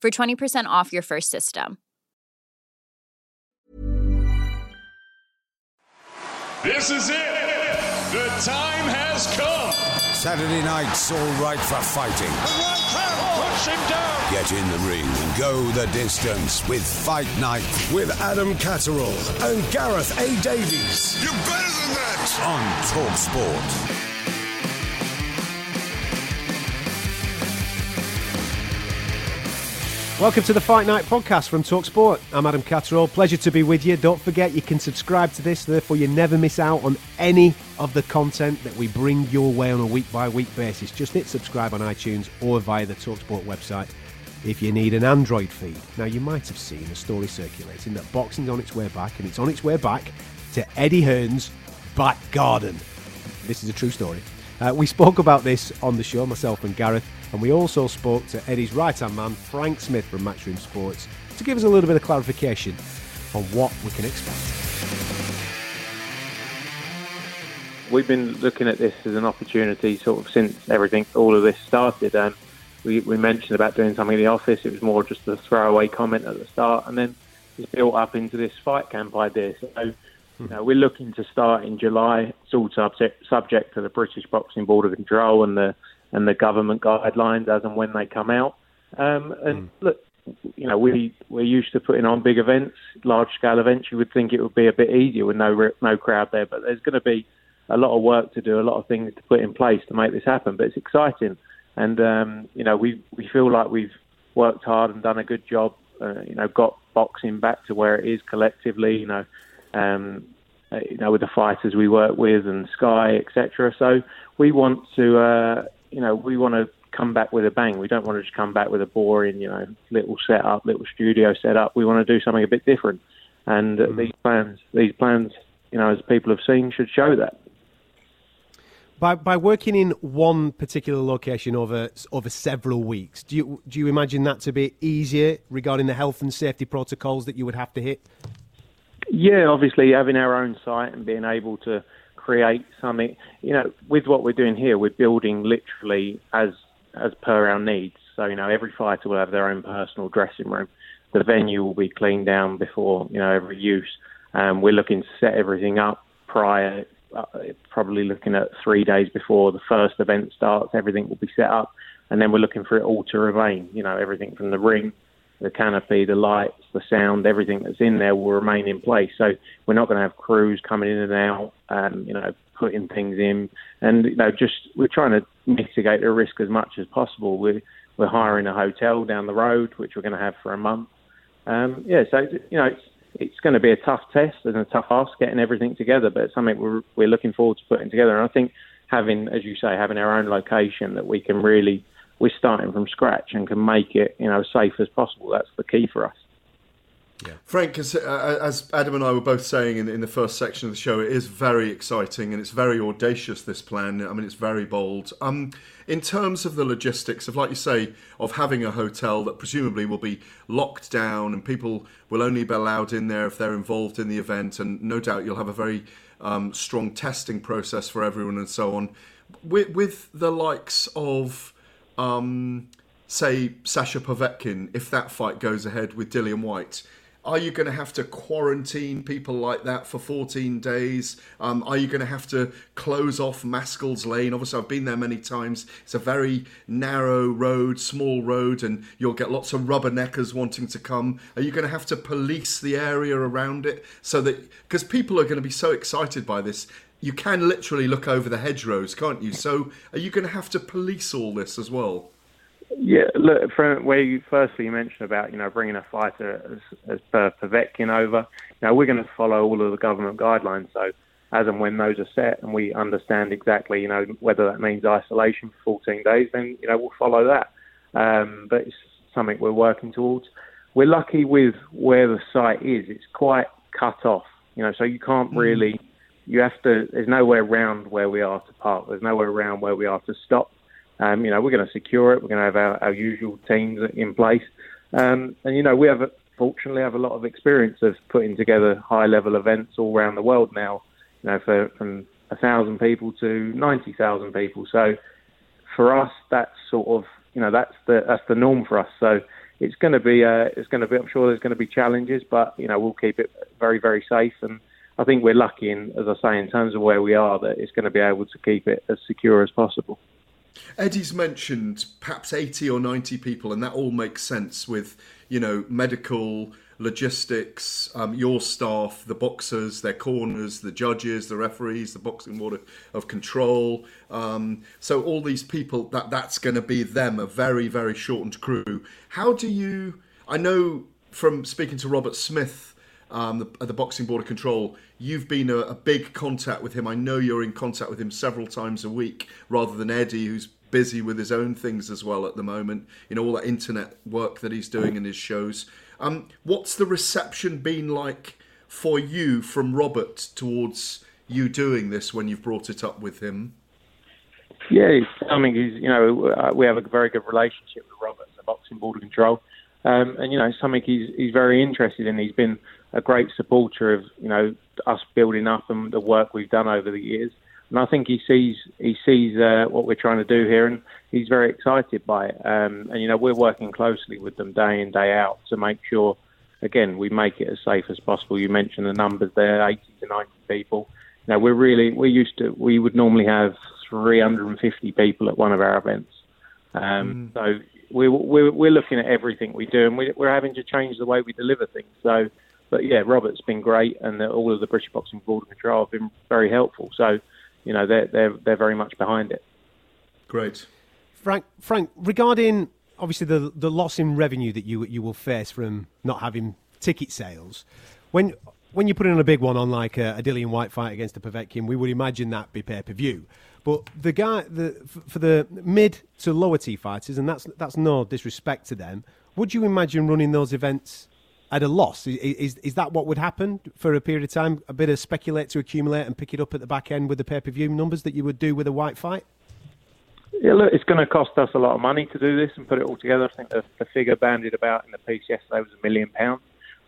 for 20% off your first system. This is it. The time has come. Saturday night's all right for fighting. Push him down. Get in the ring and go the distance with Fight Night with Adam Catterall and Gareth A. Davies You're better than that. on Talk Sport. Welcome to the Fight Night podcast from Talksport. I'm Adam Catterall. Pleasure to be with you. Don't forget you can subscribe to this, therefore you never miss out on any of the content that we bring your way on a week by week basis. Just hit subscribe on iTunes or via the Talksport website if you need an Android feed. Now you might have seen a story circulating that boxing's on its way back, and it's on its way back to Eddie Hearn's back garden. This is a true story. Uh, we spoke about this on the show, myself and Gareth, and we also spoke to Eddie's right hand man, Frank Smith from Matchroom Sports, to give us a little bit of clarification on what we can expect. we've been looking at this as an opportunity sort of since everything, all of this started. And we, we mentioned about doing something in the office. It was more just a throwaway comment at the start, and then it's built up into this fight camp idea. So, you hmm. know, we're looking to start in July. It's all subject subject to the British Boxing Board of Control and the and the government guidelines as and when they come out. Um, and look, you know, we we're used to putting on big events, large scale events. You would think it would be a bit easier with no no crowd there, but there's going to be a lot of work to do, a lot of things to put in place to make this happen. But it's exciting, and um, you know, we we feel like we've worked hard and done a good job. Uh, you know, got boxing back to where it is collectively. You know, um, uh, you know, with the fighters we work with and Sky, etc. So we want to, uh, you know, we want to come back with a bang. We don't want to just come back with a boring, you know, little setup, little studio setup. We want to do something a bit different. And uh, these plans, these plans, you know, as people have seen, should show that. By, by working in one particular location over over several weeks, do you do you imagine that to be easier regarding the health and safety protocols that you would have to hit? Yeah, obviously having our own site and being able to create something, you know, with what we're doing here, we're building literally as as per our needs. So you know, every fighter will have their own personal dressing room. The venue will be cleaned down before you know every use. Um, we're looking to set everything up prior, uh, probably looking at three days before the first event starts. Everything will be set up, and then we're looking for it all to remain. You know, everything from the ring the canopy, the lights, the sound, everything that's in there will remain in place. So we're not going to have crews coming in and out, um, you know, putting things in, and you know, just we're trying to mitigate the risk as much as possible. We're we're hiring a hotel down the road, which we're going to have for a month. Um, yeah, so you know, it's it's going to be a tough test and a tough ask getting everything together, but it's something we're we're looking forward to putting together. And I think having, as you say, having our own location that we can really we're starting from scratch and can make it, you know, as safe as possible. That's the key for us. Frank, as, uh, as Adam and I were both saying in, in the first section of the show, it is very exciting and it's very audacious. This plan, I mean, it's very bold. Um, in terms of the logistics of, like you say, of having a hotel that presumably will be locked down and people will only be allowed in there if they're involved in the event, and no doubt you'll have a very um, strong testing process for everyone and so on. With, with the likes of um, say Sasha Povetkin, if that fight goes ahead with Dillian Whyte, Are you going to have to quarantine people like that for 14 days? Um, are you going to have to close off Mascalls Lane? Obviously, I've been there many times. It's a very narrow road, small road, and you'll get lots of rubberneckers wanting to come. Are you going to have to police the area around it so that because people are going to be so excited by this? You can literally look over the hedgerows, can't you? So, are you going to have to police all this as well? Yeah, look, from where you firstly you mentioned about you know bringing a fighter as, as per Povetkin over, Now we're going to follow all of the government guidelines. So as and when those are set, and we understand exactly you know whether that means isolation for 14 days, then you know we'll follow that. Um, but it's something we're working towards. We're lucky with where the site is; it's quite cut off, you know, so you can't mm. really. You have to. There's nowhere around where we are to park. There's nowhere around where we are to stop. Um, you know, we're going to secure it. We're going to have our, our usual teams in place. Um, and, you know, we have, fortunately, have a lot of experience of putting together high level events all around the world now, you know, for, from 1,000 people to 90,000 people. So for us, that's sort of, you know, that's the, that's the norm for us. So it's going to be, uh, it's going to be, I'm sure there's going to be challenges, but, you know, we'll keep it very, very safe. And I think we're lucky in, as I say, in terms of where we are, that it's going to be able to keep it as secure as possible. Eddie's mentioned perhaps 80 or 90 people, and that all makes sense with, you know, medical, logistics, um, your staff, the boxers, their corners, the judges, the referees, the boxing board of control. Um, so all these people, that that's going to be them, a very, very shortened crew. How do you, I know from speaking to Robert Smith, um, the, the Boxing Board of Control, you've been a, a, big contact with him. I know you're in contact with him several times a week, rather than Eddie, who's busy with his own things as well at the moment. You know all that internet work that he's doing in his shows. Um, what's the reception been like for you from Robert towards you doing this when you've brought it up with him? Yeah, I mean, he's you know uh, we have a very good relationship with Robert, the Boxing Board of Control, um, and you know something he's he's very interested in. He's been a great supporter of you know us building up and the work we've done over the years. And I think he sees he sees uh, what we're trying to do here, and he's very excited by it. Um, and you know we're working closely with them day in day out to make sure, again, we make it as safe as possible. You mentioned the numbers there, 80 to 90 people. Now we're really we're used to we would normally have 350 people at one of our events. Um, mm. So we're, we're we're looking at everything we do, and we, we're having to change the way we deliver things. So but yeah, Robert's been great, and all of the British Boxing Board of Control have been very helpful. So, you know, they're they're they're very much behind it. Great, Frank. Frank, regarding obviously the the loss in revenue that you you will face from not having ticket sales, when when you're putting on a big one on like a, a Dillian Whyte fight against a Povetkin, we would imagine that be pay per view. But the guy, the for the mid to lower T fighters, and that's that's no disrespect to them. Would you imagine running those events at a loss. Is, is that what would happen for a period of time? A bit of speculate to accumulate and pick it up at the back end with the pay per view numbers that you would do with a Whyte fight? Yeah, look, it's going to cost us a lot of money to do this and put it all together. I think the, the figure banded about in the piece yesterday was a million pounds.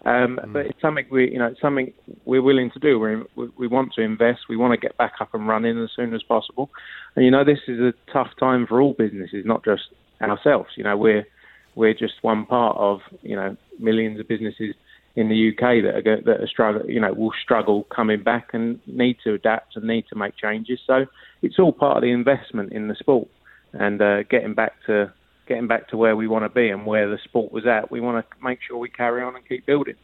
Um, mm. But it's something we, you know, it's something we're willing to do. We're, we we want to invest. We want to get back up and running as soon as possible. And you know, this is a tough time for all businesses, not just ourselves. You know, we're we're just one part of you know millions of businesses in the UK that are that are struggle, you know, will struggle coming back and need to adapt and need to make changes. So it's all part of the investment in the sport and uh, getting back to getting back to where we want to be and where the sport was at. We want to make sure we carry on and keep building.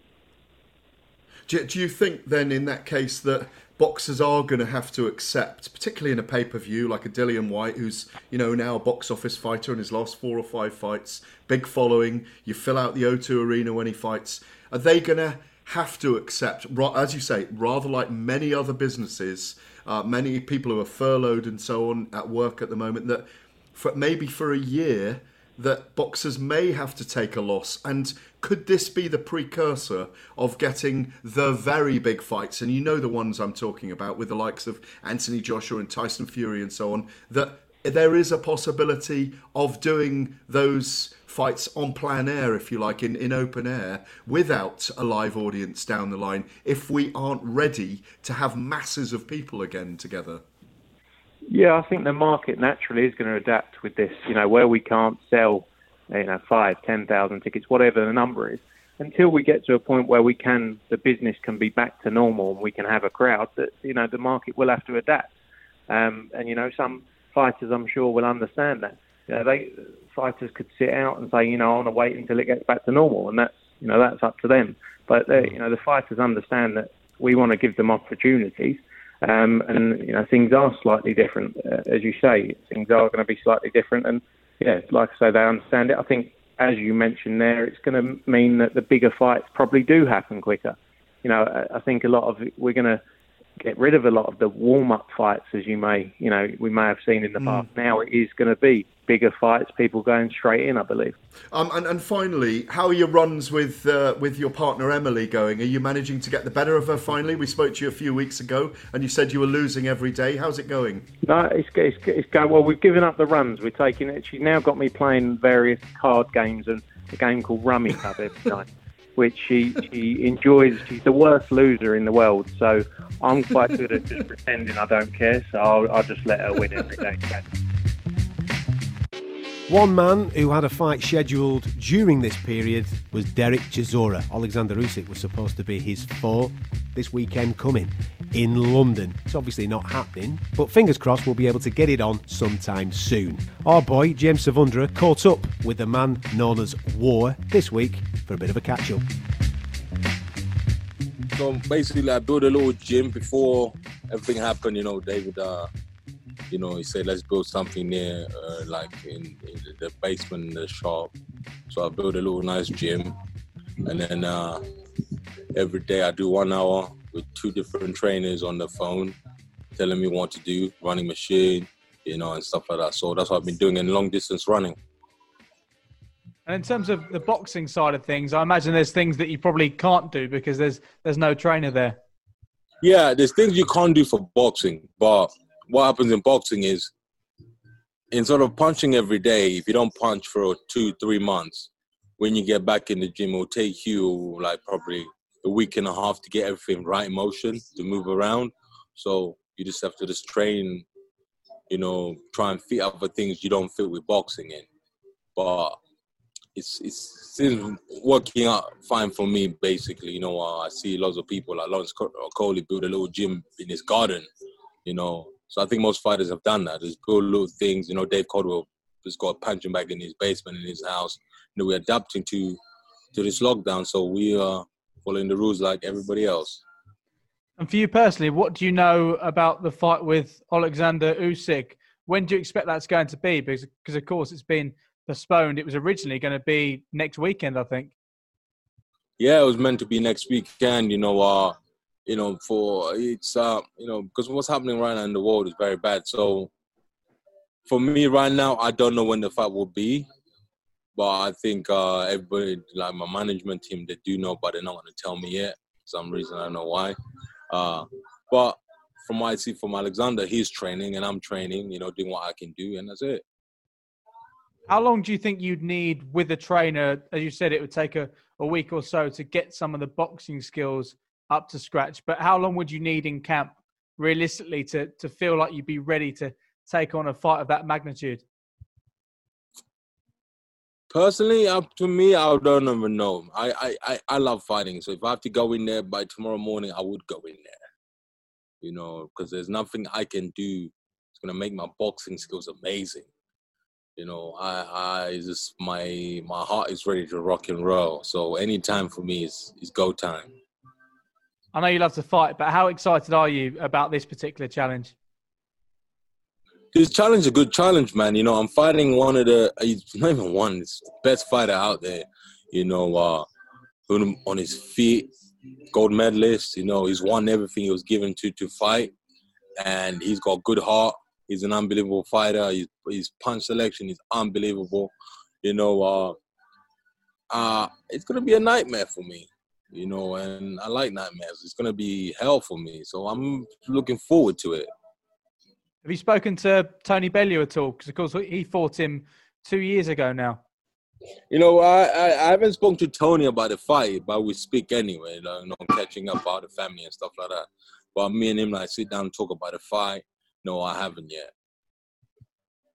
Do, do you think then, in that case, that boxers are going to have to accept, particularly in a pay per view like a Dillian Whyte, who's you know now a box office fighter in his last four or five fights, big following. You fill out the O2 arena when he fights. Are they going to have to accept, as you say, rather like many other businesses, uh, many people who are furloughed and so on at work at the moment, that for, maybe for a year that boxers may have to take a loss? And could this be the precursor of getting the very big fights? And you know the ones I'm talking about with the likes of Anthony Joshua and Tyson Fury and so on, that there is a possibility of doing those fights on plan air, if you like, in, in open air, without a live audience down the line, if we aren't ready to have masses of people again together. Yeah, I think the market naturally is going to adapt with this. You know, where we can't sell, you know, five, ten thousand tickets, whatever the number is, until we get to a point where we can, the business can be back to normal and we can have a crowd, that you know the market will have to adapt. Um, and you know, some fighters, I'm sure, will understand that. You know, they fighters could sit out and say, you know, I want to wait until it gets back to normal, and that's you know that's up to them. But they, you know, the fighters understand that we want to give them opportunities. Um, and you know things are slightly different, uh, as you say. Things are going to be slightly different, and yeah, like I say, they understand it. I think as you mentioned there, it's going to mean that the bigger fights probably do happen quicker. You know, I I think a lot of it, we're going to get rid of a lot of the warm-up fights, as you may, you know, we may have seen in the mm. past. Now it is going to be bigger fights, people going straight in, I believe. Um, and, and finally, how are your runs with uh, with your partner Emily going? Are you managing to get the better of her finally? We spoke to you a few weeks ago, and you said you were losing every day. How's it going? No, it's, it's, it's going well. We've given up the runs. We're taking it. She's now got me playing various card games and a game called Rummikub every night which she, she enjoys. She's the worst loser in the world, so I'm quite good at just pretending I don't care. So I'll, I'll just let her win every day. One man who had a fight scheduled during this period was Derek Chisora. Alexander Usyk was supposed to be his foe this weekend coming in London. It's obviously not happening, but fingers crossed we'll be able to get it on sometime soon. Our boy James Savundra caught up with the man known as War this week for a bit of a catch up. So basically, I built a little gym before everything happened. You know, David. Uh, you know, he said, let's build something near, uh, like in, in, the basement in the shop. So I built a little nice gym, and then uh, every day I do one hour with two different trainers on the phone, telling me what to do, running machine, you know, and stuff like that. So that's what I've been doing in long distance running. And in terms of the boxing side of things, I imagine there's things that you probably can't do because there's there's no trainer there. Yeah, there's things you can't do for boxing, but what happens in boxing is instead of punching every day, if you don't punch for two, three months, when you get back in the gym, it will take you like probably a week and a half to get everything right in motion to move around. So you just have to just train, you know, try and fit other things you don't fit with boxing in. But it's it's still working out fine for me. Basically, you know, uh, I see lots of people like Lawrence Okolie build a little gym in his garden. You know, so I think most fighters have done that. Just build little things. You know, Dave Coldwell has got a punching bag in his basement in his house. You know, we're adapting to to this lockdown, so we are following the rules like everybody else. And for you personally, what do you know about the fight with Alexander Usyk? When do you expect that's going to be? Because, because of course, it's been postponed. It was originally going to be next weekend, I think. Yeah, it was meant to be next weekend. You know, uh, you know, for it's uh, you know, because what's happening right now in the world is very bad. So for me right now, I don't know when the fight will be, but I think uh, everybody, like my management team, they do know, but they're not going to tell me yet. For some reason, I don't know why. Uh, but from what I see from Alexander, he's training and I'm training. You know, doing what I can do, and that's it. How long do you think you'd need with a trainer? As you said, it would take a, a week or so to get some of the boxing skills up to scratch. But how long would you need in camp, realistically, to, to feel like you'd be ready to take on a fight of that magnitude? Personally, up to me, I don't even know. I, I, I love fighting. So if I have to go in there by tomorrow morning, I would go in there. You know, because there's nothing I can do. It's gonna make my boxing skills amazing. You know, I, I just my my heart is ready to rock and roll. So any time for me is is go time. I know you love to fight, but how excited are you about this particular challenge? This challenge is a good challenge, man. You know, I'm fighting one of the, not even one, it's the best fighter out there. You know, uh, on his feet, gold medalist. You know, he's won everything he was given to to fight, and he's got good heart. He's an unbelievable fighter. His, his punch selection is unbelievable. You know, uh, uh, it's gonna be a nightmare for me you know, and I like nightmares. It's going to be hell for me, so I'm looking forward to it. Have you spoken to Tony Bellew at all? Because of course he fought him two years ago now. You know, I, I, I haven't spoken to Tony about the fight, but we speak anyway. Like, you know, catching up about the family and stuff like that. But me and him, like, sit down and talk about the fight. No, I haven't yet.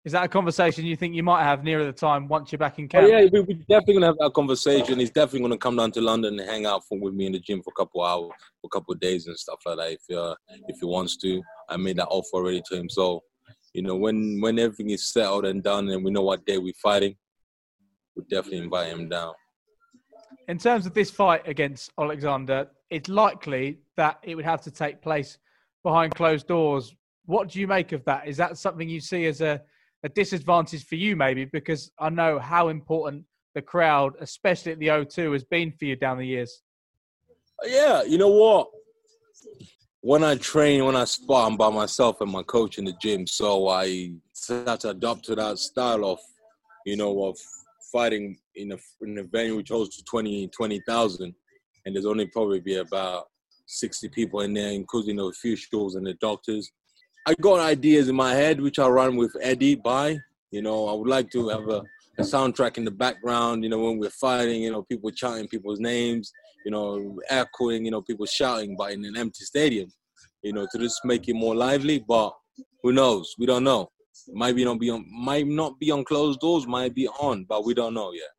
Is that a conversation you think you might have nearer the time once you're back in camp? Oh, yeah, we, we're definitely gonna have that conversation. He's definitely gonna come down to London and hang out for, with me in the gym for a couple hours, for a couple of days and stuff like that. If uh, if he wants to, I made that offer already to him. So, you know, when when everything is settled and done, and we know what day we're fighting, we'll definitely invite him down. In terms of this fight against Alexander, it's likely that it would have to take place behind closed doors. What do you make of that? Is that something you see as a, a disadvantage for you, maybe? Because I know how important the crowd, especially at the O2, has been for you down the years. Yeah, you know what? When I train, when I spar, I'm by myself and my coach in the gym. So I start to adopt to that style of, you know, of fighting in a, in a venue which holds to 20 20,000. and there's only probably be about 60 people in there, including a few schools and the doctors. I got ideas in my head, which I run with Eddie by. You know, I would like to have a, a soundtrack in the background, you know, when we're fighting, you know, people chanting people's names, you know, echoing, you know, people shouting, but in an empty stadium, you know, to just make it more lively. But who knows? We don't know. Might be not be on, might not be on closed doors, might be on, but we don't know yet.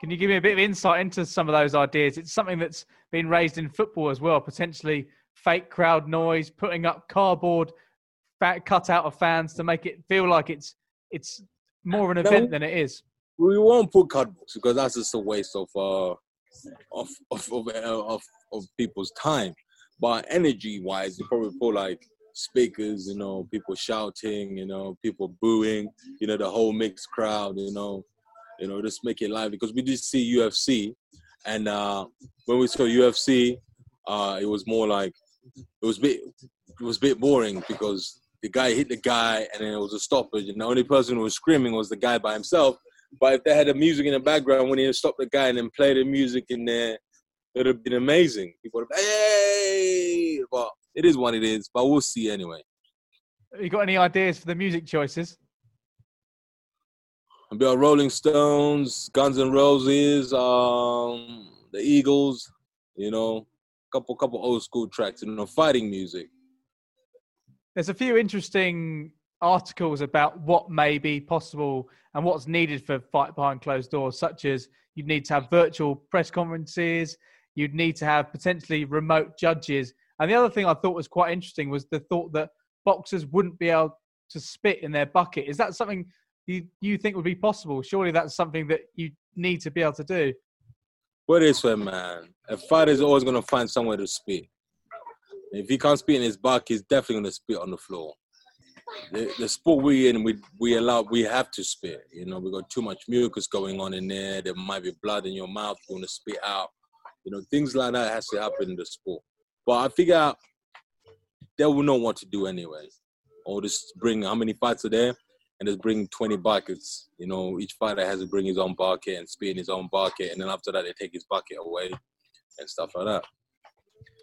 Can you give me a bit of insight into some of those ideas? It's something that's been raised in football as well, potentially fake crowd noise, putting up cardboard fat cutout of fans to make it feel like it's it's more of an No. event than it is. We won't put cardbooks because that's just a waste of uh of of of, uh, of, of people's time. But energy wise, you probably put like speakers, you know, people shouting, you know, people booing, you know, the whole mixed crowd, you know, you know, just make it live because we did see UFC, and uh, when we saw UFC, uh, it was more like it was a bit it was a bit boring because the guy hit the guy and then it was a stoppage, and the only person who was screaming was the guy by himself. But if they had the music in the background when he stopped the guy and then play the music in there, it would have been amazing. People would have, hey, but it is what it is. But we'll see anyway. You got any ideas for the music choices? Bit of Rolling Stones, Guns N' Roses, um, the Eagles, you know, couple couple old school tracks, you know, fighting music. There's a few interesting articles about what may be possible and what's needed for fight behind closed doors, such as you'd need to have virtual press conferences, you'd need to have potentially remote judges. And the other thing I thought was quite interesting was the thought that boxers wouldn't be able to spit in their bucket. Is that something you, you think would be possible? Surely that's something that you need to be able to do. What is for man? A fighter is always gonna find somewhere to spit. If he can't spit in his back, he's definitely gonna spit on the floor. The, the sport we in, we we allow, we have to spit. You know, we got too much mucus going on in there. There might be blood in your mouth. You wanna spit out. You know, things like that has to happen in the sport. But I figure they will know what to do anyway. Or just bring how many fights are there, and just bring 20 buckets. You know, each fighter has to bring his own bucket and spit in his own bucket, and then after that they take his bucket away and stuff like that.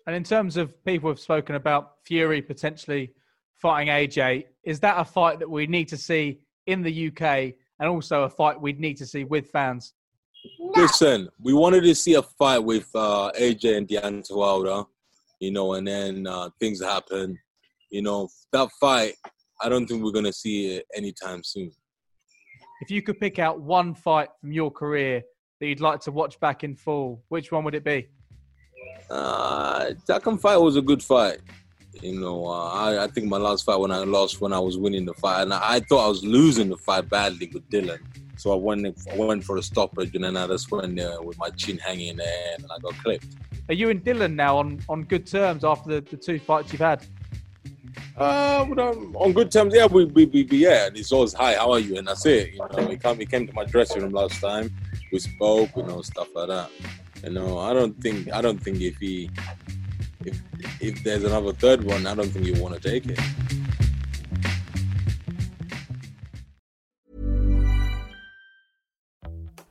And in terms of people have spoken about Fury potentially fighting AJ, is that a fight that we need to see in the UK and also a fight we'd need to see with fans? Listen, we wanted to see a fight with uh, AJ and Deontay Wilder, you know, and then uh, things happen. You know, that fight, I don't think we're gonna see it anytime soon. If you could pick out one fight from your career that you'd like to watch back in full, which one would it be? Uh, Takam fight was a good fight. You know, uh, I, I think my last fight when I lost when I was winning the fight, and I, I thought I was losing the fight badly with Dillian. So I went I went for a stoppage, and then I just went there with my chin hanging in the air, and I got clipped. Are you and Dillian now on, on good terms after the, the two fights you've had? Uh, don't- on good terms, yeah. We, we, we, we yeah. It's always hi, how are you, and that's it. You know, he came, he came to my dressing room last time. We spoke, you know, stuff like that. You know, I don't think, I don't think if he, if if there's another third one, I don't think you want to take it.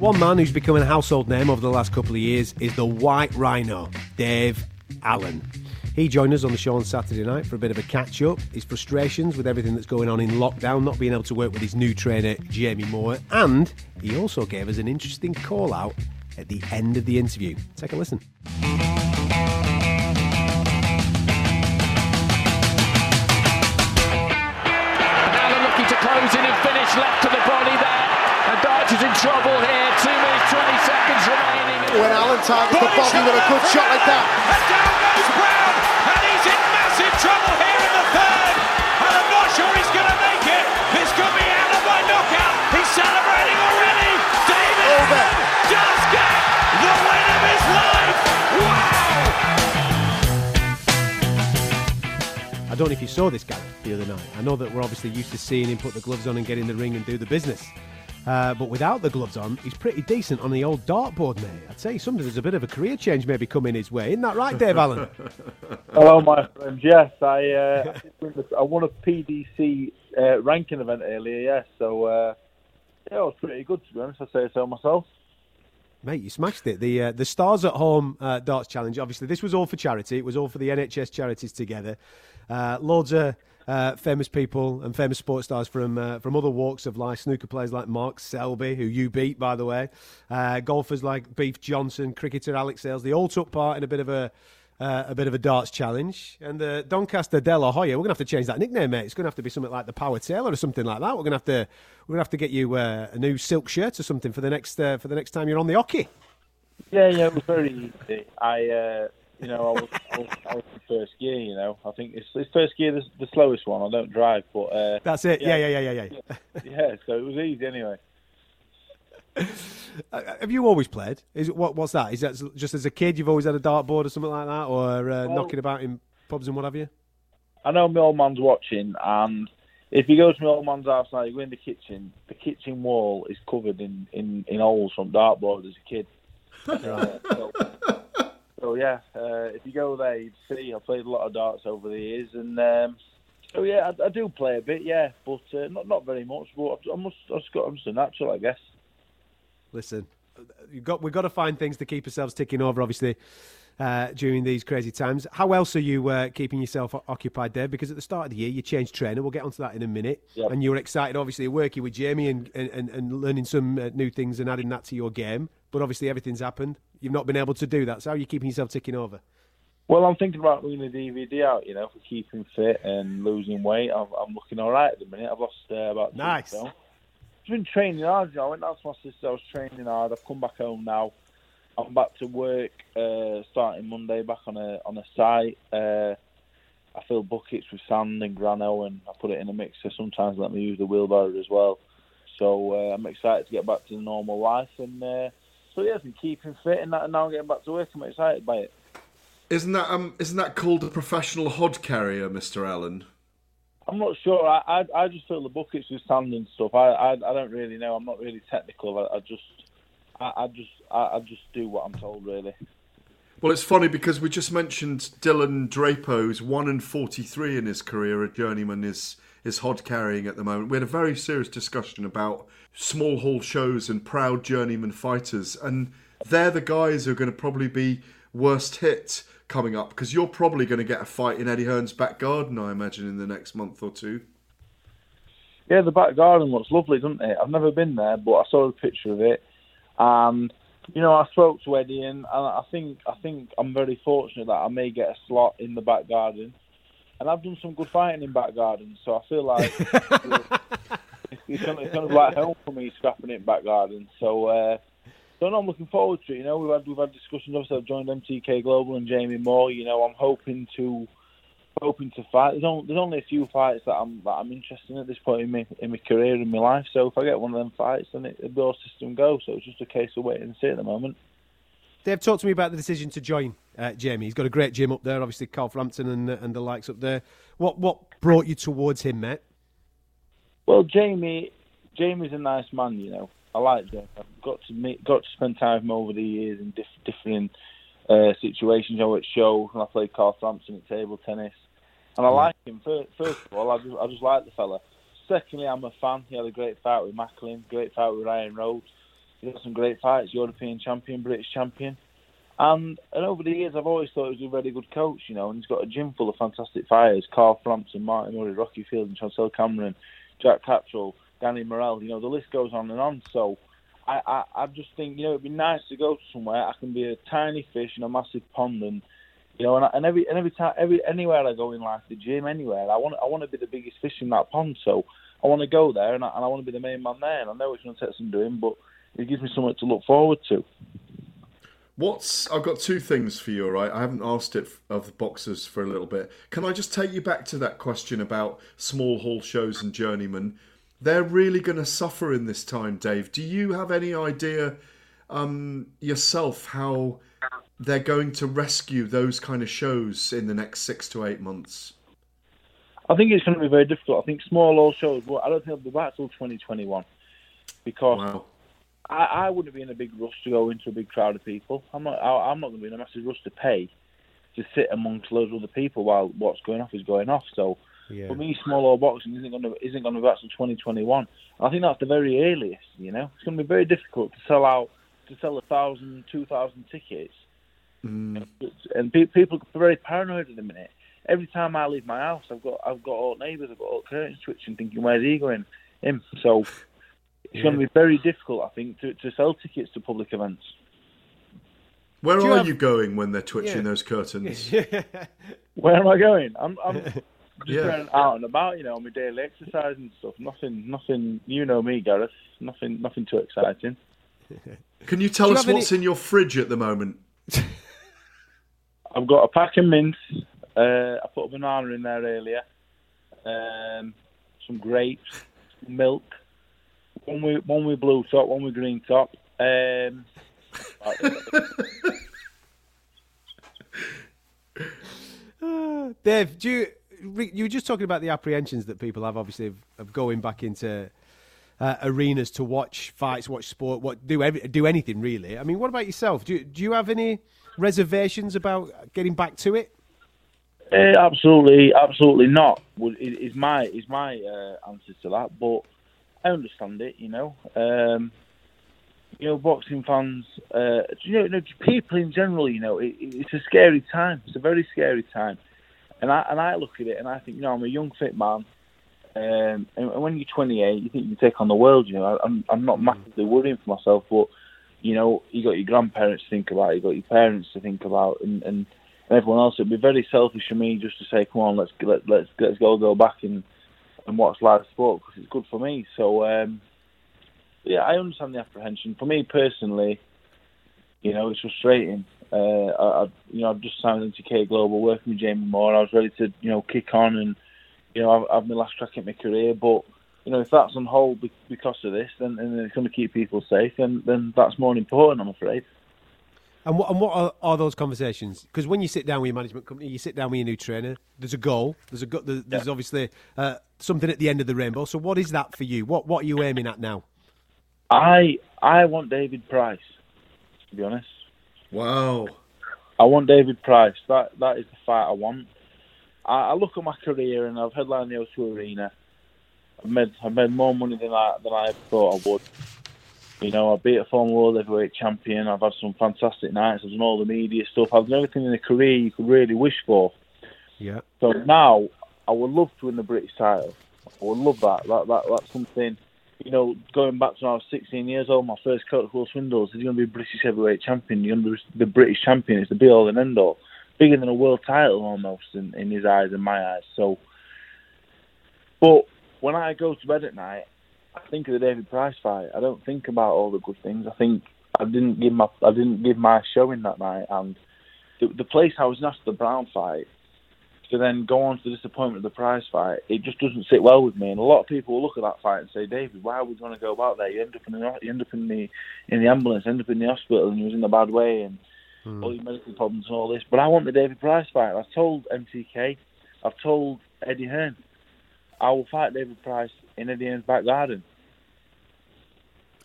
One man who's become a household name over the last couple of years is the White Rhino, Dave Allen. He joined us on the show on Saturday night for a bit of a catch up, his frustrations with everything that's going on in lockdown, not being able to work with his new trainer, Jamie Moore, and he also gave us an interesting call out at the end of the interview. Take a listen. When Allen targets the body with a good shot like that. And down goes Brown. And he's in massive trouble here in the third. And I'm not sure he's going to make it. This could be Allen by knockout. He's celebrating already. David Over. does get the win of his life. Wow. I don't know if you saw this guy the other night. I know that we're obviously used to seeing him put the gloves on and get in the ring and do the business. Uh, but without the gloves on, he's pretty decent on the old dartboard, mate. I'd say sometimes there's a bit of a career change maybe coming his way. Isn't that right, Dave Allen? Hello, my friend. Yes, I uh, I won a PDC uh, ranking event earlier. Yes, so uh, yeah, it was pretty good to be honest. I say so myself. Mate, you smashed it. The uh, the Stars at Home uh, Darts Challenge. Obviously, this was all for charity. It was all for the NHS charities together. Uh, loads of uh, famous people and famous sports stars from uh, from other walks of life. Snooker players like Mark Selby, who you beat, by the way. Uh, golfers like Beef Johnston, cricketer Alex Sales. They all took part in a bit of a uh, a bit of a darts challenge. And uh, Doncaster De La Hoya, we're to have to change that nickname, mate. It's to have to be something like the Power Tailor or something like that. We're to have to we're to have to get you uh, a new silk shirt or something for the next for the next time you're on the oche. Yeah, yeah, it was very easy. I, you know, I was, I was, I was in first gear. You know, I think it's, it's first gear the, the slowest one. I don't drive, but uh, That's it. Yeah, yeah, yeah, yeah, yeah. yeah. So it was easy anyway. Uh, have you always played? Is it what? What's that? Is that just as a kid you've always had a dartboard or something like that, or uh, Well- knocking about in pubs and what have you? I know my old man's watching, and if you go to my old man's house now, you go in the kitchen. The kitchen wall is covered in in, in holes from dartboard as a kid. Uh, so, so yeah, uh, if you go there, you'd see I played a lot of darts over the years, and um, so yeah, I, I do play a bit, yeah, but uh, not not very much. But I must, I've just got, I'm just a natural, I guess. Listen, you've got we've got to find things to keep ourselves ticking over, obviously, uh, during these crazy times. How else are you uh, keeping yourself occupied, Dave? Because at the start of the year, you changed trainer. We'll get onto that in a minute. Yep. And you were excited, obviously, working with Jamie and and, and, and learning some uh, new things and adding that to your game. But obviously, everything's happened. You've not been able to do that. So how are you keeping yourself ticking over? Well, I'm thinking about bringing the DVD out, you know, for keeping fit and losing weight. I'm, I'm looking all right at the minute. I've lost uh, about Nice. I've been training hard. You know. I went out to my sister. I was training hard. I've come back home now. I'm back to work uh, starting Monday. Back on a on a site. Uh, I fill buckets with sand and grano, and I put it in a mixer. Sometimes let me use the wheelbarrow as well. So uh, I'm excited to get back to the normal life, and uh, so yeah, I've been keeping fit, and, that, and now I'm getting back to work. I'm excited by it. Isn't that um? Isn't that called a professional hod carrier, Mister Allen? I'm not sure. I, I I just fill the buckets with sand and stuff. I I, I don't really know. I'm not really technical. I, I just I, I just I, I just do what I'm told really. Well, it's funny because we just mentioned Dylan Drapo's one and forty-three in his career. A journeyman is is hod carrying at the moment. We had a very serious discussion about small hall shows and proud journeyman fighters, and they're the guys who are going to probably be worst hit coming up because you're probably going to get a fight in Eddie Hearn's back garden, I imagine, in the next month or two. Yeah, the back garden looks lovely, doesn't it? I've never been there, but I saw a picture of it, and you know, I spoke to Eddie, and, and I think I think I'm very fortunate that I may get a slot in the back garden, and I've done some good fighting in back gardens, so I feel like it's, it's, kind of, it's kind of like home for me scrapping it in back gardens. So, uh, so no, I'm looking forward to it. You know, we've had we've had discussions. Obviously, I've joined MTK Global and Jamie Moore. You know, I'm hoping to hoping to fight. There's only, there's only a few fights that I'm that I'm interested in at this point in my in my career in my life. So if I get one of them fights, then it, it will system go. So it's just a case of waiting and see at the moment. Dave, talk to me about the decision to join uh, Jamie. He's got a great gym up there, obviously Carl Frampton and uh, and the likes up there. What what brought you towards him, mate? Well, Jamie, Jamie's a nice man. You know, I like Jamie. I've got to meet, got to spend time with him over the years in diff- different uh, situations. You know, at shows when I played Carl Frampton at table tennis. And I like him. First, first of all, I just, I just like the fella. Secondly, I'm a fan. He had a great fight with Macklin, great fight with Ryan Rhodes. He had some great fights, European champion, British champion. And and over the years, I've always thought he was a very good coach, you know, and he's got a gym full of fantastic fighters. Carl Frampton, Martin Murray, Rocky Field, and Chantelle Cameron, Jack Catterall, Danny Morrell, you know, the list goes on and on. So I, I, I just think, you know, it'd be nice to go somewhere I can be a tiny fish in a massive pond and you know, and, I, and every and every time, every anywhere I go in life, the gym, anywhere, I want I want to be the biggest fish in that pond. So I want to go there, and I, and I want to be the main man there. And I know it's going to take some doing, but it gives me something to look forward to. What's I've got two things for you, all right? I haven't asked it of the boxers for a little bit. Can I just take you back to that question about small hall shows and journeymen? They're really going to suffer in this time, Dave. Do you have any idea um, yourself how they're going to rescue those kind of shows in the next six to eight months? I think it's going to be very difficult. I think small hall shows, but I don't think they'll be back till 2021 because wow. I, I wouldn't be in a big rush to go into a big crowd of people. I'm not. I, I'm not going to be in a massive rush to pay to sit amongst loads of other people while what's going off is going off. So yeah. for me, small hall boxing isn't going to isn't going to be back till 2021. I think that's the very earliest. You know, it's going to be very difficult to sell out to sell a thousand, two thousand tickets Mm. And pe- people are very paranoid at the minute. Every time I leave my house, I've got I've got all neighbours, I've got all curtains twitching, thinking where's he going? Him. So it's Yeah. going to be very difficult, I think, to, to sell tickets to public events. Where Do are you have- you going when they're twitching Yeah. those curtains? Where am I going? I'm, I'm just Yeah. going out and about, you know, on my daily exercise and stuff. Nothing, nothing. You know me, Gareth. Nothing, nothing too exciting. Can you tell Do you us have what's in your fridge at the moment? I've got a pack of mints. Uh, I put a banana in there earlier. Um, some grapes, milk. One with one with blue top, one with green top. Um, Dave, do you you were just talking about the apprehensions that people have, obviously, of, of going back into uh, arenas to watch fights, watch sport, what do every, do anything really. I mean, what about yourself? Do you, do you have any reservations about getting back to it? Uh, absolutely, absolutely not. Is is my is my uh, answer to that? But I understand it. You know, um, you know, boxing fans, uh, you know, you know, people in general. You know, it, it's a scary time. It's a very scary time, and I and I look at it and I think, you know, I'm a young fit man. Um, and when you're 28, you think you take on the world. You know, I, I'm I'm not massively worrying for myself, but you know, you got your grandparents to think about, you got your parents to think about, and, and, and everyone else. It'd be very selfish for me just to say, "Come on, let's let, let's let's go go back and and watch live sport because it's good for me." So, um, yeah, I understand the apprehension. For me personally, you know, it's frustrating. Uh, I, I, you know, I've just signed MTK Global, working with Jamie Moore. I was ready to, you know, kick on and, you know, have, have my last track in my career, but you know, if that's on hold because of this, then and it's going to keep people safe, then then that's more important, I'm afraid. And what, and what are, are those conversations? Because when you sit down with your management company, you sit down with your new trainer. There's a goal. There's a go- there's, there's obviously uh, something at the end of the rainbow. So what is that for you? What what are you aiming at now? I I want David Price, to be honest. Wow. I want David Price. That that is the fight I want. I, I look at my career and I've headlined the O2 Arena. I've made I've made more money than I than I ever thought I would. You know, I beat a former world heavyweight champion. I've had some fantastic nights. I've done all the media stuff. I've done everything in a career you could really wish for. Yeah. So now I would love to win the British title. I would love that. That, that that's something you know, going back to when I was 16 years old, my first coach, Will Swindles, he's going to be British heavyweight champion. Going to be the British champion. It's the be all and end all. Bigger than a world title almost in, in his eyes and my eyes. So, but when I go to bed at night, I think of the David Price fight. I don't think about all the good things. I think I didn't give my I didn't give my showing that night, and the, the place I was in after the Brown fight to then go on to the disappointment of the Price fight, it just doesn't sit well with me. And a lot of people will look at that fight and say, David, why would you want to go about there? You end up in the you end up in the in the ambulance, end up in the hospital, and you was in a bad way, and Hmm. all your medical problems and all this. But I want the David Price fight. I've told MTK, I've told Eddie Hearn, I will fight David Price in Eddie Hearn's back garden.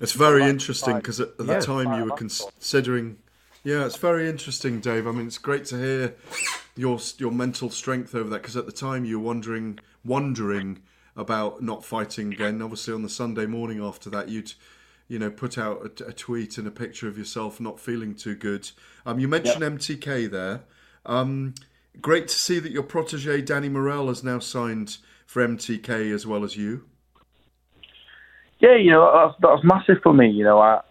It's very interesting because at, at Yeah. the time you were considering. Yeah, it's very interesting, Dave. I mean, it's great to hear your your mental strength over that because at the time you were wondering wondering about not fighting again. Obviously, on the Sunday morning after that, you'd you know put out a, a tweet and a picture of yourself not feeling too good. Um, you mentioned MTK there. Um, great to see that your protege Danny Morel has now signed for MTK as well as you. Yeah, you know that's that's massive for me. You know, I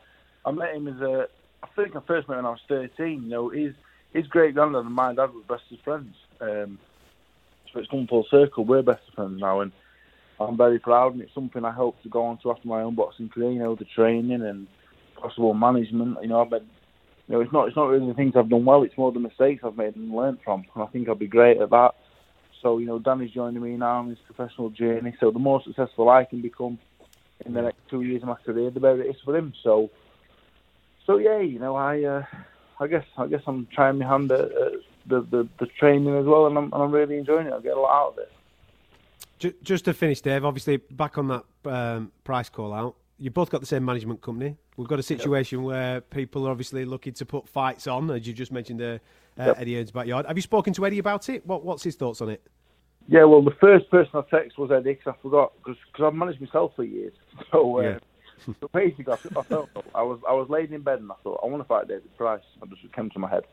I met him as a I think I first met when I was thirteen. You know, his his great granddad and my dad were best of friends. Um, so it's come full circle. We're best of friends now, and I'm very proud. And it's something I hope to go on to after my own boxing career. You know, the training and possible management. You know, I've been. You know, it's not it's not really the things I've done well. It's more the mistakes I've made and learned from. And I think I'll be great at that. So you know, Danny's joining me now on his professional journey. So the more successful I can become in the next two years of my career, the better it is for him. So, so yeah, you know, I, uh, I guess, I guess I'm trying my hand at, at the, the the training as well, and I'm, and I'm really enjoying it. I get a lot out of it. Ju- Just to finish, Dave, obviously back on that um, price call out, you both got the same management company. We've got a situation where people are obviously looking to put fights on, as you just mentioned, uh, uh, Yep. Eddie Hearn's backyard. Have you spoken to Eddie about it? What, what's his thoughts on it? Yeah, well, the first person I texted was Eddie because I forgot because I've managed myself for years. So, uh, Yeah. So basically, I, I felt I was I was laying in bed and I thought I want to fight David Price. I just came to my head.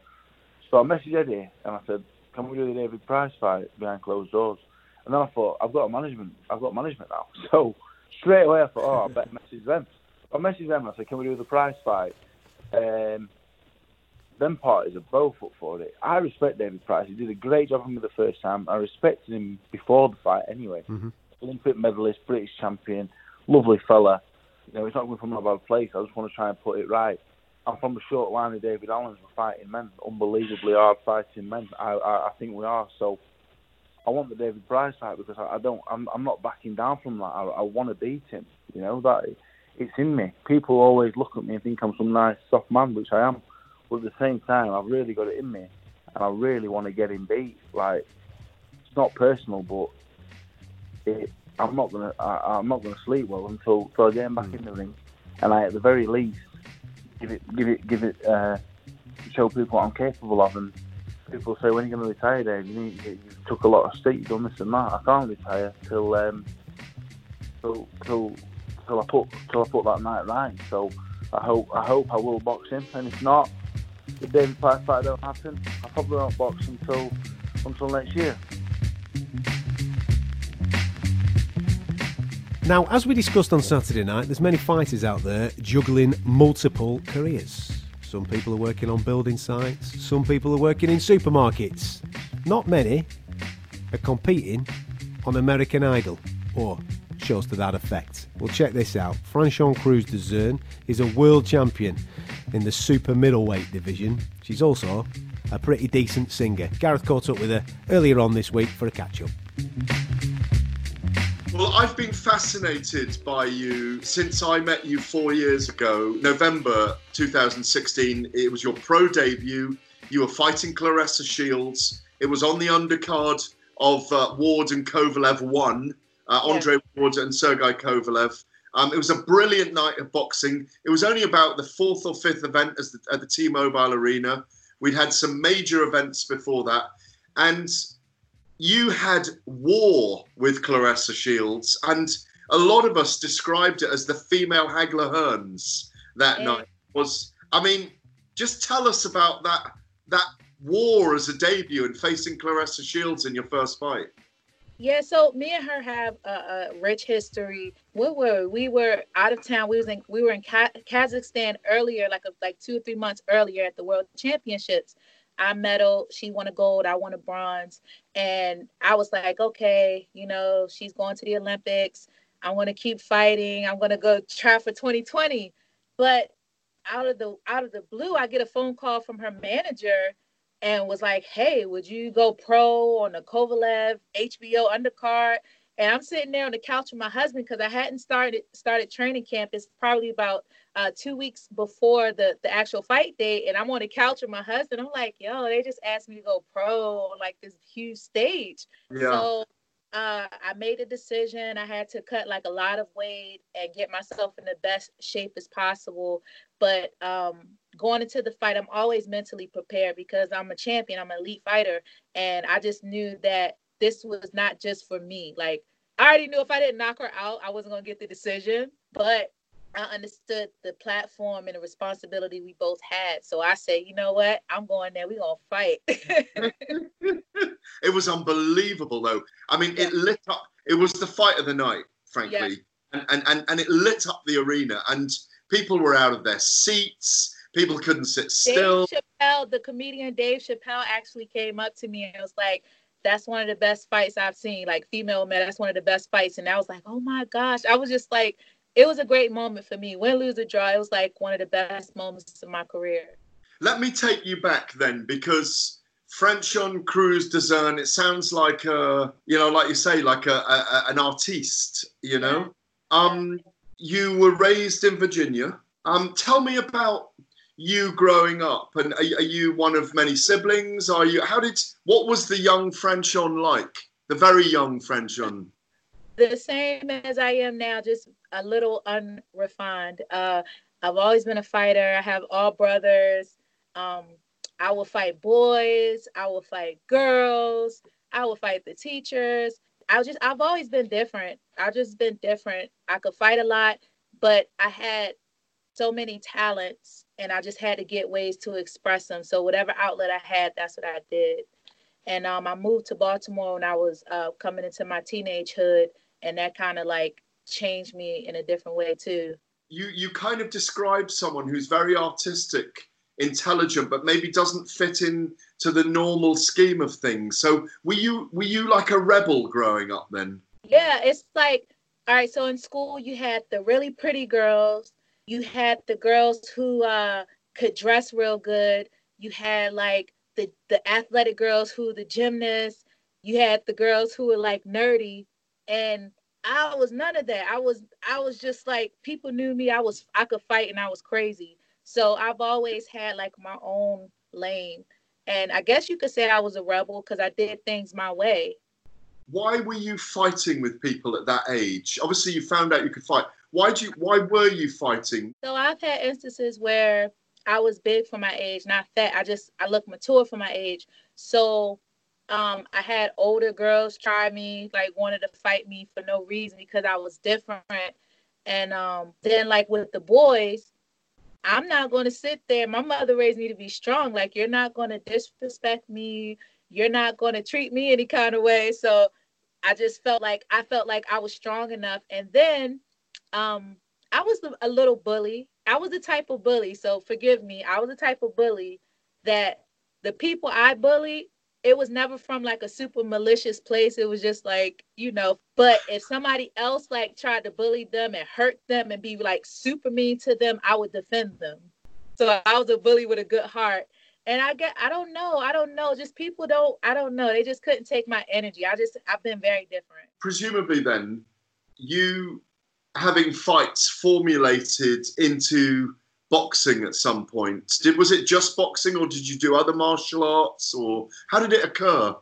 So I messaged Eddie and I said, "Can we do the David Price fight behind closed doors?" And then I thought, "I've got a management. I've got management now." So straight away I thought, "Oh, I better message them." I messaged them and I said, "Can we do the Price fight?" Um, them parties are both up for it. I respect David Price. He did a great job for me the first time. I respected him before the fight anyway. Olympic medalist, British champion, lovely fella. You know, he's not coming from a bad place. I just want to try and put it right. I'm from a short line of David Allen's. We're fighting men, unbelievably hard fighting men. I, I, I think we are. So I want the David Price fight because I, I don't. I'm, I'm not backing down from that. I, I want to beat him. You know that it's in me. People always look at me and think I'm some nice soft man, which I am. But at the same time, I've really got it in me, and I really want to get him beat. Like it's not personal, but it, I'm not gonna. I, I'm not gonna sleep well until, until I get him back in the ring, and I, at the very least, give it, give it, give it, uh, show people what I'm capable of. And people say, when are you going to retire, Dave? You, need, you, you took a lot of stick, you've done this and that. I can't retire till, um, till, till, till I put, till I put that night right. So I hope, I hope I will box him, and if not, if David Price fight don't happen, I probably won't box until, until next year. Now, as we discussed on Saturday night, there's many fighters out there juggling multiple careers. Some people are working on building sites, some people are working in supermarkets. Not many are competing on American Idol or shows to that effect. Well, check this out. Franchon Crews-Dezurn is a world champion in the super middleweight division. She's also a pretty decent singer. Gareth caught up with her earlier on this week for a catch up. Well, I've been fascinated by you since I met you four years ago, November 2016. It was your pro debut. You were fighting Claressa Shields. It was on the undercard of uh, Ward and Kovalev 1, uh, Andre Ward and Sergei Kovalev. Um, it was a brilliant night of boxing. It was only about the fourth or fifth event as the, at the T-Mobile Arena. We'd had some major events before that, and you had war with Claressa Shields, and a lot of us described it as the female Hagler Hearns that night. Was I mean, just tell us about that that war as a debut and facing Claressa Shields in your first fight. Yeah, so me and her have a, a rich history. We were we were out of town. We was in we were in Kazakhstan earlier, like a, like two or three months earlier at the World Championships. I medal, she won a gold, I won a bronze, and I was like, okay, you know, she's going to the Olympics. I want to keep fighting. I'm gonna go try for 2020, but out of the out of the blue, I get a phone call from her manager and was like, "Hey, would you go pro on the Kovalev HBO undercard?" And I'm sitting there on the couch with my husband because I hadn't started started training camp. It's probably about uh, two weeks before the the actual fight date, and I'm on the couch with my husband. I'm like, "Yo, they just asked me to go pro on like this huge stage." Yeah. So uh, I made a decision. I had to cut like a lot of weight and get myself in the best shape as possible. But um, going into the fight, I'm always mentally prepared because I'm a champion, I'm an elite fighter. And I just knew that this was not just for me. Like, I already knew if I didn't knock her out, I wasn't going to get the decision. But I understood the platform and the responsibility we both had. So I said, you know what? I'm going there. We're going to fight. it was unbelievable, though. I mean, yeah. it lit up. It was the fight of the night, frankly. Yeah. And, and, and, and it lit up the arena. And people were out of their seats. People couldn't sit still. Dave Chappelle, the comedian Dave Chappelle, actually came up to me and was like, "That's one of the best fights I've seen. Like female men, that's one of the best fights." And I was like, "Oh my gosh!" I was just like, it was a great moment for me. Win, lose, or draw, it was like one of the best moments of my career. Let me take you back then, because Franchon Crews-Dezurn, it sounds like a, you know, like you say, like a, a an artiste, you know. Um, you were raised in Virginia. Um, tell me about you growing up, and are, are, you one of many siblings? Are you? How did? What was the young Franchon like? The very young Franchon. The same as I am now, just a little unrefined. Uh, I've always been a fighter. I have all brothers. Um, I will fight boys. I will fight girls. I will fight the teachers. I just I've always been different. I've just been different. I could fight a lot, but I had so many talents and I just had to get ways to express them. So whatever outlet I had, that's what I did. And um, I moved to Baltimore when I was uh, coming into my teenagehood, and that kind of like changed me in a different way too. You you kind of describe someone who's very artistic intelligent, but maybe doesn't fit in to the normal scheme of things. So were you were you like a rebel growing up then? Yeah, it's like all right. So in school, you had the really pretty girls. You had the girls who uh, could dress real good. You had like the the athletic girls who the gymnasts. You had the girls who were like nerdy, and I was none of that. I was I was just like people knew me. I was I could fight and I was crazy. So I've always had like my own lane. And I guess you could say I was a rebel because I did things my way. Why were you fighting with people at that age? Obviously, you found out you could fight. Why do you? Why were you fighting? So I've had instances where I was big for my age, not fat. I just I look mature for my age. So um, I had older girls try me, like wanted to fight me for no reason because I was different. And um, then like with the boys, I'm not going to sit there. My mother raised me to be strong. Like, you're not going to disrespect me. You're not going to treat me any kind of way. So I just felt like I felt like I was strong enough. And then um, I was a little bully. I was the type of bully. So forgive me. I was the type of bully that the people I bullied it was never from like a super malicious place. It was just like, you know, but if somebody else like tried to bully them and hurt them and be like super mean to them, I would defend them. So I was a bully with a good heart. And I get I don't know. I don't know. Just people don't I don't know. They just couldn't take my energy. I just I've been very different. Presumably then, you having fights formulated into boxing at some point. Did was it just boxing, or did you do other martial arts, or how did it occur?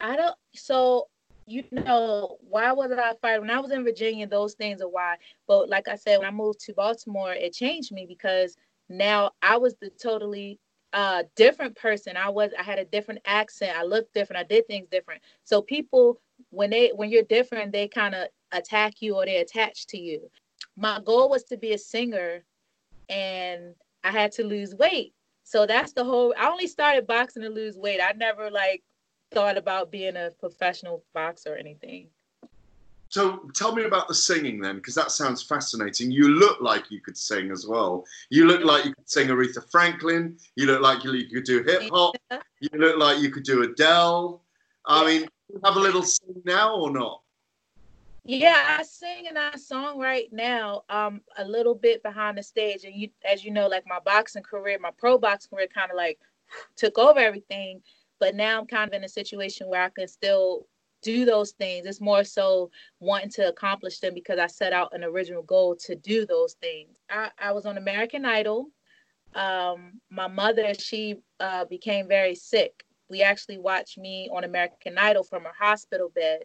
I don't. So you know, why was I fighting? When I was in Virginia, those things are why. But like I said, when I moved to Baltimore, it changed me because now I was the totally uh different person. I was I had a different accent. I looked different. I did things different. So people when they when you're different, they kind of attack you or they attach to you. My goal was to be a singer and I had to lose weight. So that's the whole I only started boxing to lose weight. I never like thought about being a professional boxer or anything. So tell me about the singing then, because that sounds fascinating. You look like you could sing as well. You look like you could sing Aretha Franklin. You look like you could do hip hop. You look like you could do Adele. I mean, have a little sing now or not? Yeah, I sing and I song right now. Um, a little bit behind the stage, and you, as you know, like my boxing career, my pro boxing career, kind of like took over everything. But now I'm kind of in a situation where I can still do those things. It's more so wanting to accomplish them because I set out an original goal to do those things. I, I was on American Idol. Um, my mother, she uh, became very sick. We actually watched me on American Idol from her hospital bed.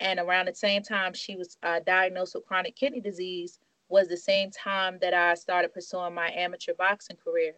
And around the same time she was uh, diagnosed with chronic kidney disease was the same time that I started pursuing my amateur boxing career.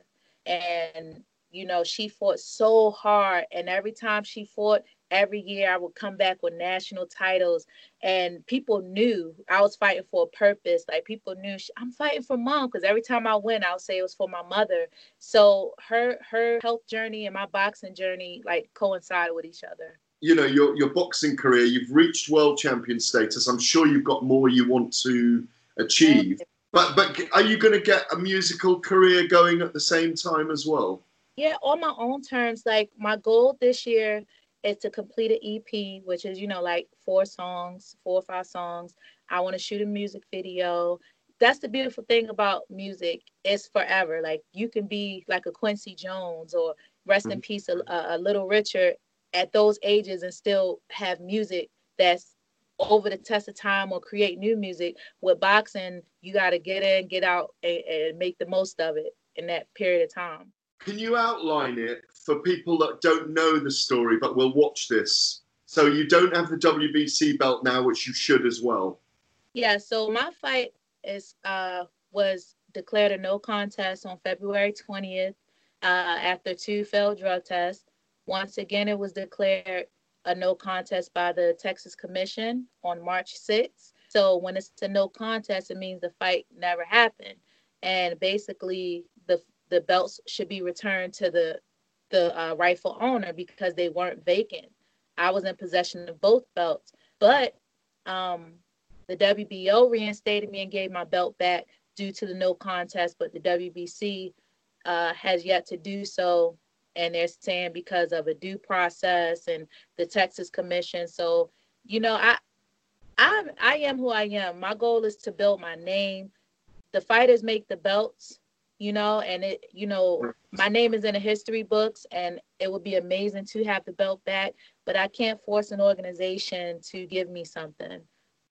And you know, she fought so hard. And every time she fought, every year I would come back with national titles. And people knew I was fighting for a purpose. Like people knew she, I'm fighting for mom because every time I win, I would say it was for my mother. So her her health journey and my boxing journey like coincided with each other. You know, your your boxing career, you've reached world champion status. I'm sure you've got more you want to achieve. But but are you going to get a musical career going at the same time as well? Yeah, on my own terms. Like my goal this year is to complete an EP, which is, you know, like four songs, four or five songs. I want to shoot a music video. That's the beautiful thing about music. It's forever. Like you can be like a Quincy Jones or rest in mm-hmm. peace, a, a Little Richard at those ages and still have music that's over the test of time or create new music. With boxing, you got to get in, get out, and, and make the most of it in that period of time. Can you outline it for people that don't know the story but will watch this? So you don't have the WBC belt now, which you should as well. Yeah. So my fight is uh was declared a no contest on February 20th uh, after two failed drug tests. Once again, it was declared a no contest by the Texas Commission on March 6th. So when it's a no contest, it means the fight never happened. And basically, the the belts should be returned to the the uh, rightful owner because they weren't vacant. I was in possession of both belts, but um, the WBO reinstated me and gave my belt back due to the no contest. But the WBC uh, has yet to do so, and they're saying because of a due process and the Texas Commission. So, you know, I I I am who I am. My goal is to build my name. The fighters make the belts you know, and it, you know, my name is in the history books and it would be amazing to have the belt back, but I can't force an organization to give me something,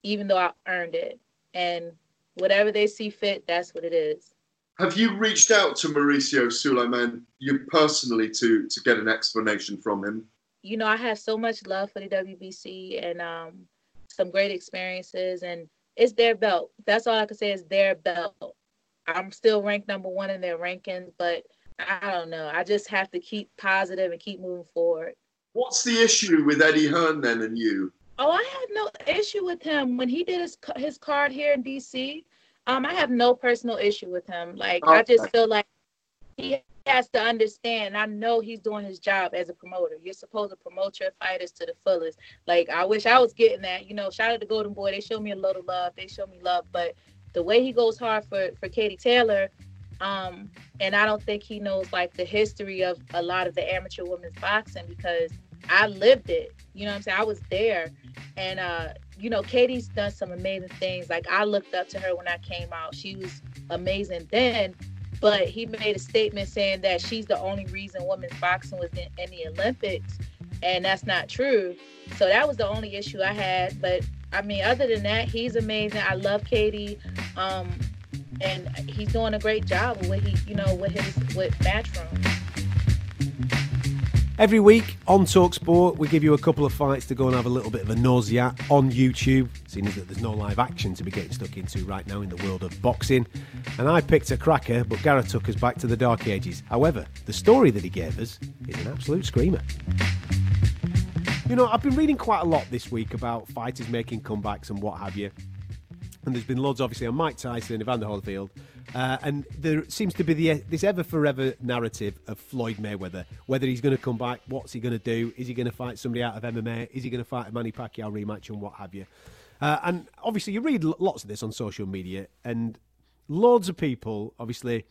even though I earned it. And whatever they see fit, that's what it is. Have you reached out to Mauricio Sulaiman, you personally, to to get an explanation from him? You know, I have so much love for the WBC and um, some great experiences, and it's their belt. That's all I can say is their belt I'm still ranked number one in their rankings, but I don't know. I just have to keep positive and keep moving forward. What's the issue with Eddie Hearn then and you? Oh, I had no issue with him when he did his his card here in DC. Um, I have no personal issue with him. Like okay. I just feel like he has to understand. I know he's doing his job as a promoter. You're supposed to promote your fighters to the fullest. Like I wish I was getting that. You know, shout out to Golden Boy. They show me a lot of love. They show me love, but the way he goes hard for for Katie Taylor, um, and I don't think he knows like the history of a lot of the amateur women's boxing because I lived it. You know what I'm saying? I was there, and uh, you know, Katie's done some amazing things. Like I looked up to her when I came out. She was amazing then, but he made a statement saying that she's the only reason women's boxing was in, in the Olympics, and that's not true. So that was the only issue I had. But I mean, other than that, he's amazing. I love Katie, um, and he's doing a great job with he, you know, with his with Matchroom. Every week on Talksport, we give you a couple of fights to go and have a little bit of a nausea on YouTube, seeing as that there's no live action to be getting stuck into right now in the world of boxing. And I picked a cracker, but Gareth took us back to the dark ages. However, the story that he gave us is an absolute screamer. You know, I've been reading quite a lot this week about fighters making comebacks and what have you. And there's been loads, obviously, on Mike Tyson, Evander Holyfield, Uh, and there seems to be the, this ever forever narrative of Floyd Mayweather. Whether he's going to come back, what's he going to do? Is he going to fight somebody out of MMA? Is he going to fight a Manny Pacquiao rematch and what have you? Uh, and obviously, you read lots of this on social media, and loads of people obviously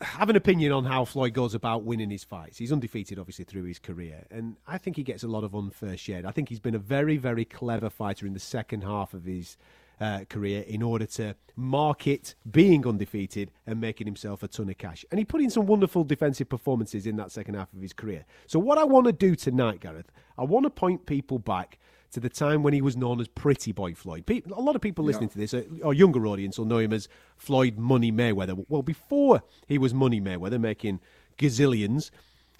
have an opinion on how Floyd goes about winning his fights. He's undefeated, obviously, through his career, and I think he gets a lot of unfair shade. I think he's been a very, very clever fighter in the second half of his uh, career in order to market being undefeated and making himself a ton of cash. And he put in some wonderful defensive performances in that second half of his career. So, what I want to do tonight, Gareth, I want to point people back to the time when he was known as Pretty Boy Floyd. People, a lot of people listening yeah. to this, our younger audience, will know him as Floyd Money Mayweather. Well, before he was Money Mayweather, making gazillions,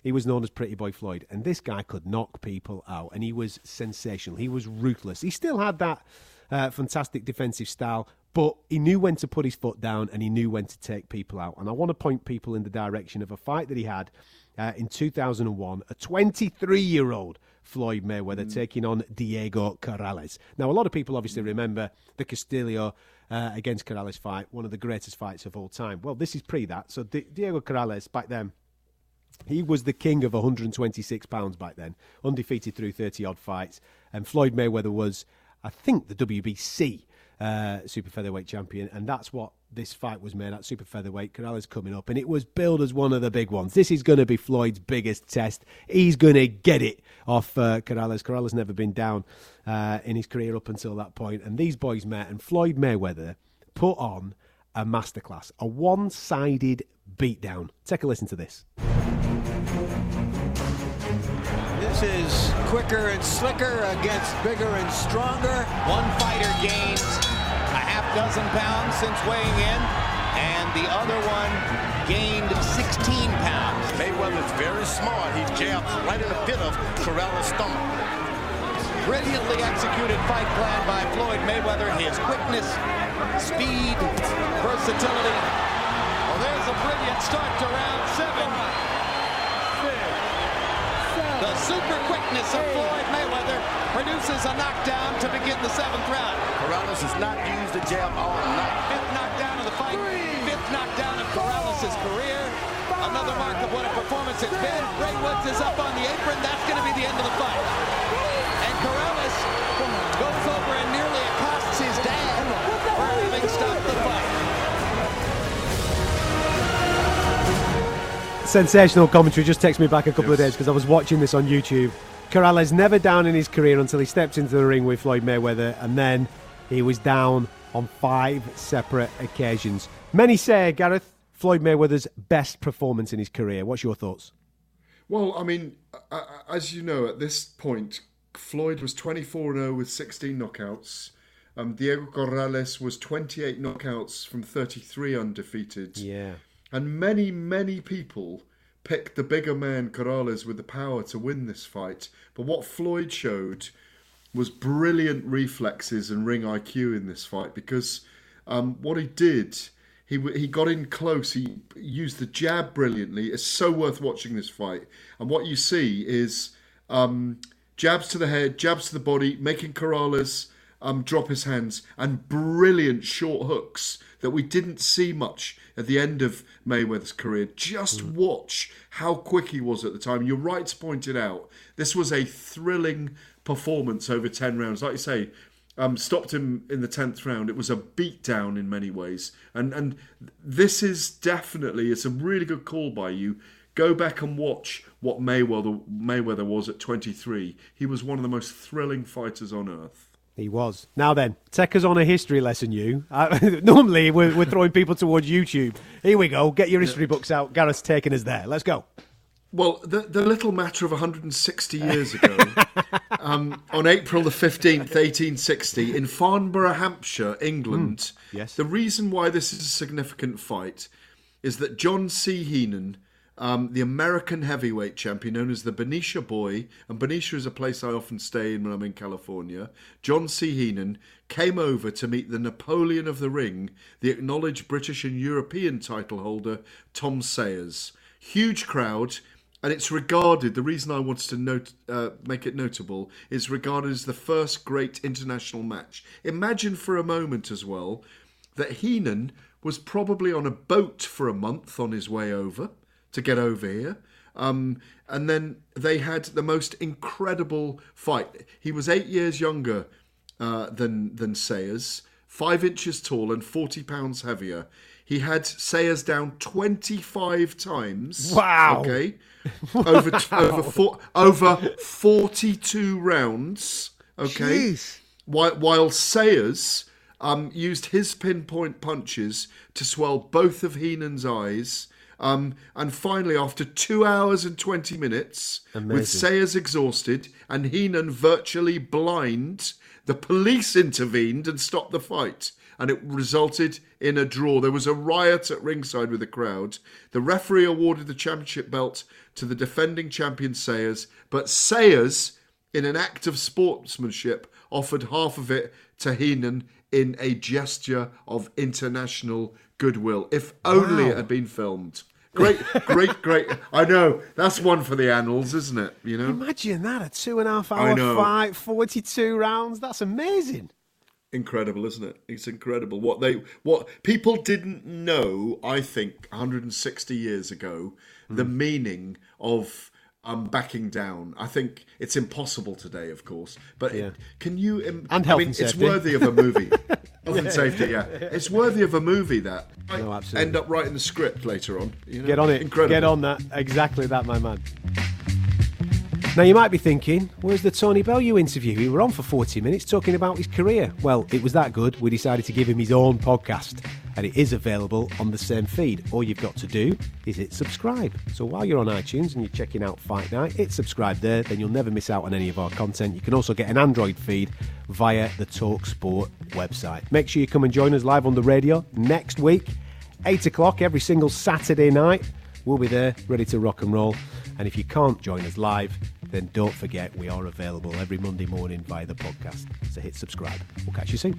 he was known as Pretty Boy Floyd. And this guy could knock people out, and he was sensational. He was ruthless. He still had that uh, fantastic defensive style, but he knew when to put his foot down and he knew when to take people out. And I want to point people in the direction of a fight that he had uh, in 2001, a 23 year old Floyd Mayweather mm. taking on Diego Corrales. Now, a lot of people obviously remember the Castillo uh, against Corrales fight, one of the greatest fights of all time. Well, this is pre that. So, Di- Diego Corrales back then. He was the king of 126 pounds back then, undefeated through 30 odd fights. And Floyd Mayweather was, I think, the WBC uh, super featherweight champion, and that's what this fight was made at super featherweight. Corrales coming up, and it was billed as one of the big ones. This is going to be Floyd's biggest test. He's going to get it off uh. Corrales never been down uh, in his career up until that point, and these boys met, and Floyd Mayweather put on a masterclass, a one-sided beatdown. Take a listen to this. This is quicker and slicker against bigger and stronger. One fighter gains a half dozen pounds since weighing in, and the other one gained 16 pounds. Mayweather's very smart. He jabs right in the pit of Corrales' stomach. Brilliantly executed fight plan by Floyd Mayweather. His quickness, speed, versatility. Well, there's a brilliant start to round seven super quickness of Floyd Mayweather produces a knockdown to begin the seventh round. Corrales has not used the jab all night. Fifth knockdown of the fight. Three, Fifth knockdown of Corrales' career. Five, Another mark of what a performance it's been. Ray Woods is up on the apron. That's going to be the end of the fight. And Corrales goes over and nearly accosts his dad for having stopped the fight. sensational commentary just takes me back a couple yes. of days because I was watching this on YouTube. Corrales never down in his career until he stepped into the ring with Floyd Mayweather, and then he was down on five separate occasions. Many say, Gareth, Floyd Mayweather's best performance in his career. What's your thoughts? Well, I mean, as you know, at this point, Floyd was 24 0 with 16 knockouts. Um, Diego Corrales was 28 knockouts from 33 undefeated. Yeah. And many, many people picked the bigger man Corrales with the power to win this fight. But what Floyd showed was brilliant reflexes and ring IQ in this fight because um, what he did, he he got in close. He used the jab brilliantly. It's so worth watching this fight. And what you see is um, jabs to the head, jabs to the body, making Corrales um, drop his hands, and brilliant short hooks that we didn't see much at the end of Mayweather's career. Just mm. watch how quick he was at the time. You're right to point it out. This was a thrilling performance over 10 rounds. Like you say, um, stopped him in the 10th round. It was a beatdown in many ways. And, and this is definitely, it's a really good call by you. Go back and watch what Mayweather, Mayweather was at 23. He was one of the most thrilling fighters on earth. He was. Now then, take us on a history lesson, you. Uh, normally, we're, we're throwing people towards YouTube. Here we go. Get your history books out. Gareth's taking us there. Let's go. Well, the, the little matter of 160 years ago, um, on April the 15th, 1860, in Farnborough, Hampshire, England, mm, yes. the reason why this is a significant fight is that John C. Heenan um, the American heavyweight champion, known as the Benicia Boy, and Benicia is a place I often stay in when I'm in California. John C. Heenan came over to meet the Napoleon of the Ring, the acknowledged British and European title holder Tom Sayers. Huge crowd, and it's regarded. The reason I wanted to note, uh, make it notable is regarded as the first great international match. Imagine for a moment as well that Heenan was probably on a boat for a month on his way over to get over here. Um, and then they had the most incredible fight. He was eight years younger uh, than than Sayers, five inches tall and forty pounds heavier. He had Sayers down twenty five times. Wow. Okay. Over over four, over forty two rounds. Okay. Jeez. While, while Sayers um, used his pinpoint punches to swell both of Heenan's eyes. Um, and finally, after two hours and 20 minutes, with Sayers exhausted and Heenan virtually blind, the police intervened and stopped the fight. And it resulted in a draw. There was a riot at ringside with the crowd. The referee awarded the championship belt to the defending champion Sayers, but Sayers, in an act of sportsmanship, offered half of it to Heenan in a gesture of international goodwill. If only Wow. it had been filmed. Great, great, great. I know. That's one for the annals, isn't it? You know? Imagine that a two and a half hour fight, 42 rounds. That's amazing. Incredible, isn't it? It's incredible what they what people didn't know. I think 160 years ago, the Hmm. meaning of um, backing down. I think it's impossible today, of course. But it- can you? Im- And I health mean, and it's worthy of a movie. health and safety, yeah. It's worthy of a movie. That I No, absolutely. end up writing the script later on. You know? Get on it. Incredible. Get on that. Exactly that, my man. Now, you might be thinking, where's the Tony Bellew interview? We were on for 40 minutes talking about his career. Well, it was that good, we decided to give him his own podcast, and it is available on the same feed. All you've got to do is hit subscribe. So while you're on iTunes and you're checking out Fight Night, hit subscribe there, then you'll never miss out on any of our content. You can also get an Android feed via the TalkSport website. Make sure you come and join us live on the radio next week, 8 o'clock every single Saturday night. We'll be there, ready to rock and roll. And if you can't join us live, then don't forget we are available every Monday morning via the podcast. So hit subscribe. We'll catch you soon.